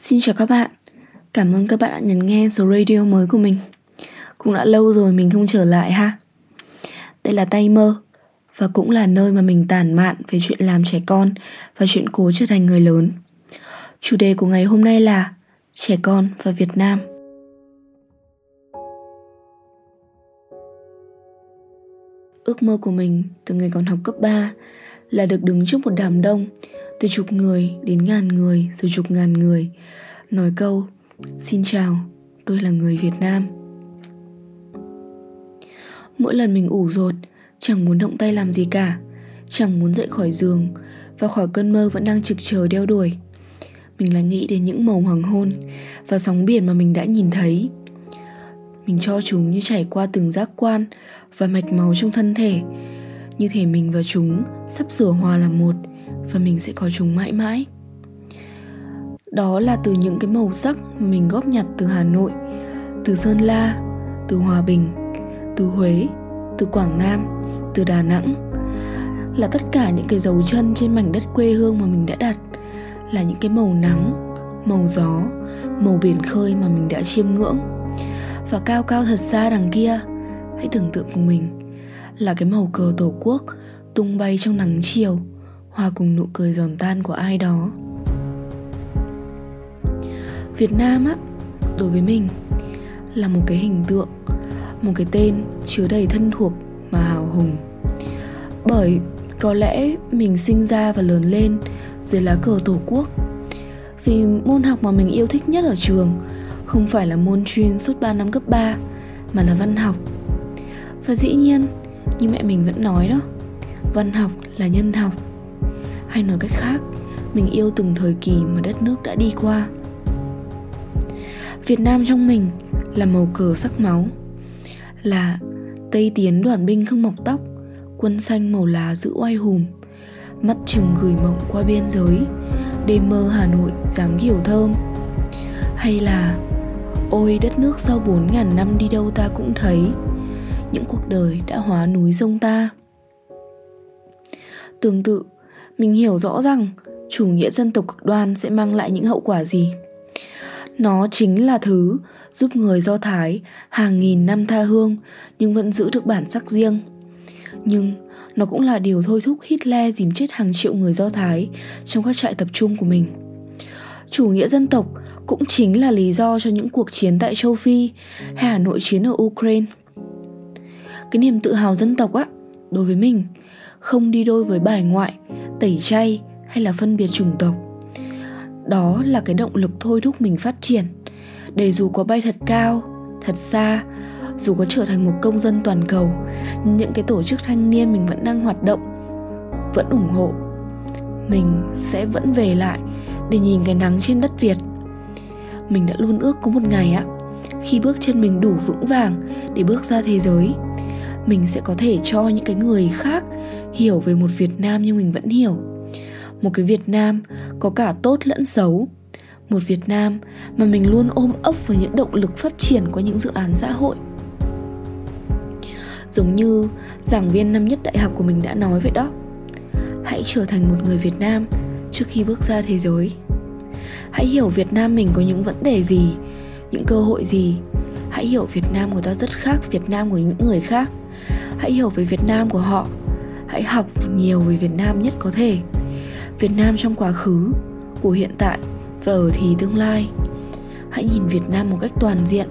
Xin chào các bạn. Cảm ơn các bạn đã nhấn nghe số radio mới của mình. Cũng đã lâu rồi mình không trở lại ha. Đây là Tay Mơ, Và cũng là nơi mà mình tản mạn về chuyện làm trẻ con Và chuyện cố trở thành người lớn. Chủ đề của ngày hôm nay là Trẻ con và Việt Nam. Ước mơ của mình từ ngày còn học cấp 3 là được đứng trước một đám đông từ chục người đến ngàn người rồi chục ngàn người. Nói câu, xin chào, tôi là người việt nam. Mỗi lần mình ủ rột, chẳng muốn động tay làm gì cả, chẳng muốn dậy khỏi giường và khỏi cơn mơ vẫn đang trực chờ đeo đuổi. Mình lại nghĩ đến những màu hoàng hôn và sóng biển mà mình đã nhìn thấy. Mình cho chúng như chảy qua từng giác quan và mạch máu trong thân thể. Như thể mình và chúng sắp sửa hòa làm một và mình sẽ có chúng mãi mãi. Đó là từ những cái màu sắc mình góp nhặt từ hà nội, từ sơn la, từ hòa bình, từ huế, từ quảng nam, từ đà nẵng. Là tất cả những cái dấu chân trên mảnh đất quê hương mà mình đã đặt, là những cái màu nắng, màu gió, màu biển khơi mà mình đã chiêm ngưỡng. Và cao cao thật xa đằng kia, hãy tưởng tượng cùng mình, là cái màu cờ tổ quốc tung bay trong nắng chiều hòa cùng nụ cười giòn tan của ai đó. Việt Nam á, đối với mình, là một cái hình tượng, một cái tên chứa đầy thân thuộc mà hào hùng. Bởi có lẽ mình sinh ra và lớn lên dưới lá cờ tổ quốc. Vì môn học mà mình yêu thích nhất ở trường không phải là môn chuyên suốt 3 năm cấp 3 mà là văn học. Và dĩ nhiên, như mẹ mình vẫn nói đó, văn học là nhân học hay nói cách khác, mình yêu từng thời kỳ mà đất nước đã đi qua. Việt nam trong mình là màu cờ sắc máu, là tây tiến đoàn binh không mọc tóc, quân xanh màu lá giữ oai hùm, mắt chừng gửi mộng qua biên giới, đêm mơ hà nội dáng kiểu thơm. Hay là, ôi, đất nước sau bốn ngàn năm đi đâu ta cũng thấy, những cuộc đời đã hóa núi sông ta. Tương tự mình hiểu rõ rằng chủ nghĩa dân tộc cực đoan sẽ mang lại những hậu quả gì. Nó chính là thứ giúp người do thái hàng nghìn năm tha hương nhưng vẫn giữ được bản sắc riêng. Nhưng nó cũng là điều thôi thúc hitler dìm chết hàng triệu người do thái trong các trại tập trung của mình. Chủ nghĩa dân tộc cũng chính là lý do cho những cuộc chiến tại châu phi hay là nội chiến ở ukraine. Cái niềm tự hào dân tộc á, đối với mình, không đi đôi với bài ngoại tẩy chay hay là phân biệt chủng tộc. Đó là cái động lực thôi thúc mình phát triển. Để dù có bay thật cao, thật xa, dù có trở thành một công dân toàn cầu, những cái tổ chức thanh niên mình vẫn đang hoạt động, vẫn ủng hộ, mình sẽ vẫn về lại để nhìn cái nắng trên đất việt. Mình đã luôn ước có một ngày ạ khi bước chân mình đủ vững vàng để bước ra thế giới mình sẽ có thể cho những cái người khác hiểu về một việt nam như mình vẫn hiểu. Một cái việt nam có cả tốt lẫn xấu. Một việt nam mà mình luôn ôm ấp với những động lực phát triển qua những dự án xã hội. Giống như giảng viên năm nhất đại học của mình đã nói vậy đó. Hãy trở thành một người việt nam trước khi bước ra thế giới. Hãy hiểu việt nam mình có những vấn đề gì, những cơ hội gì. Hãy hiểu việt nam của ta rất khác việt nam của những người khác hãy hiểu về việt nam của họ. Hãy học nhiều về việt nam nhất có thể. Việt nam trong quá khứ, của hiện tại và ở thì tương lai. Hãy nhìn việt nam một cách toàn diện.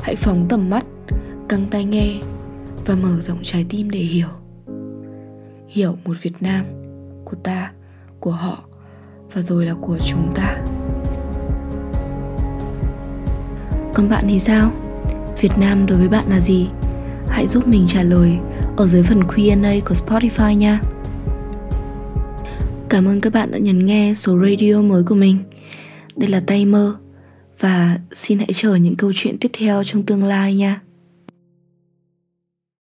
Hãy phóng tầm mắt, căng tai nghe và mở rộng trái tim để hiểu. Hiểu một việt nam của ta, của họ và rồi là của chúng ta. Còn bạn thì sao? Việt nam đối với bạn là gì? Hãy giúp mình trả lời ở dưới phần Q&A của Spotify nha. Cảm ơn các bạn đã nhấn nghe số radio mới của mình. Đây là Tay Mơ và xin hãy chờ những câu chuyện tiếp theo trong tương lai nha.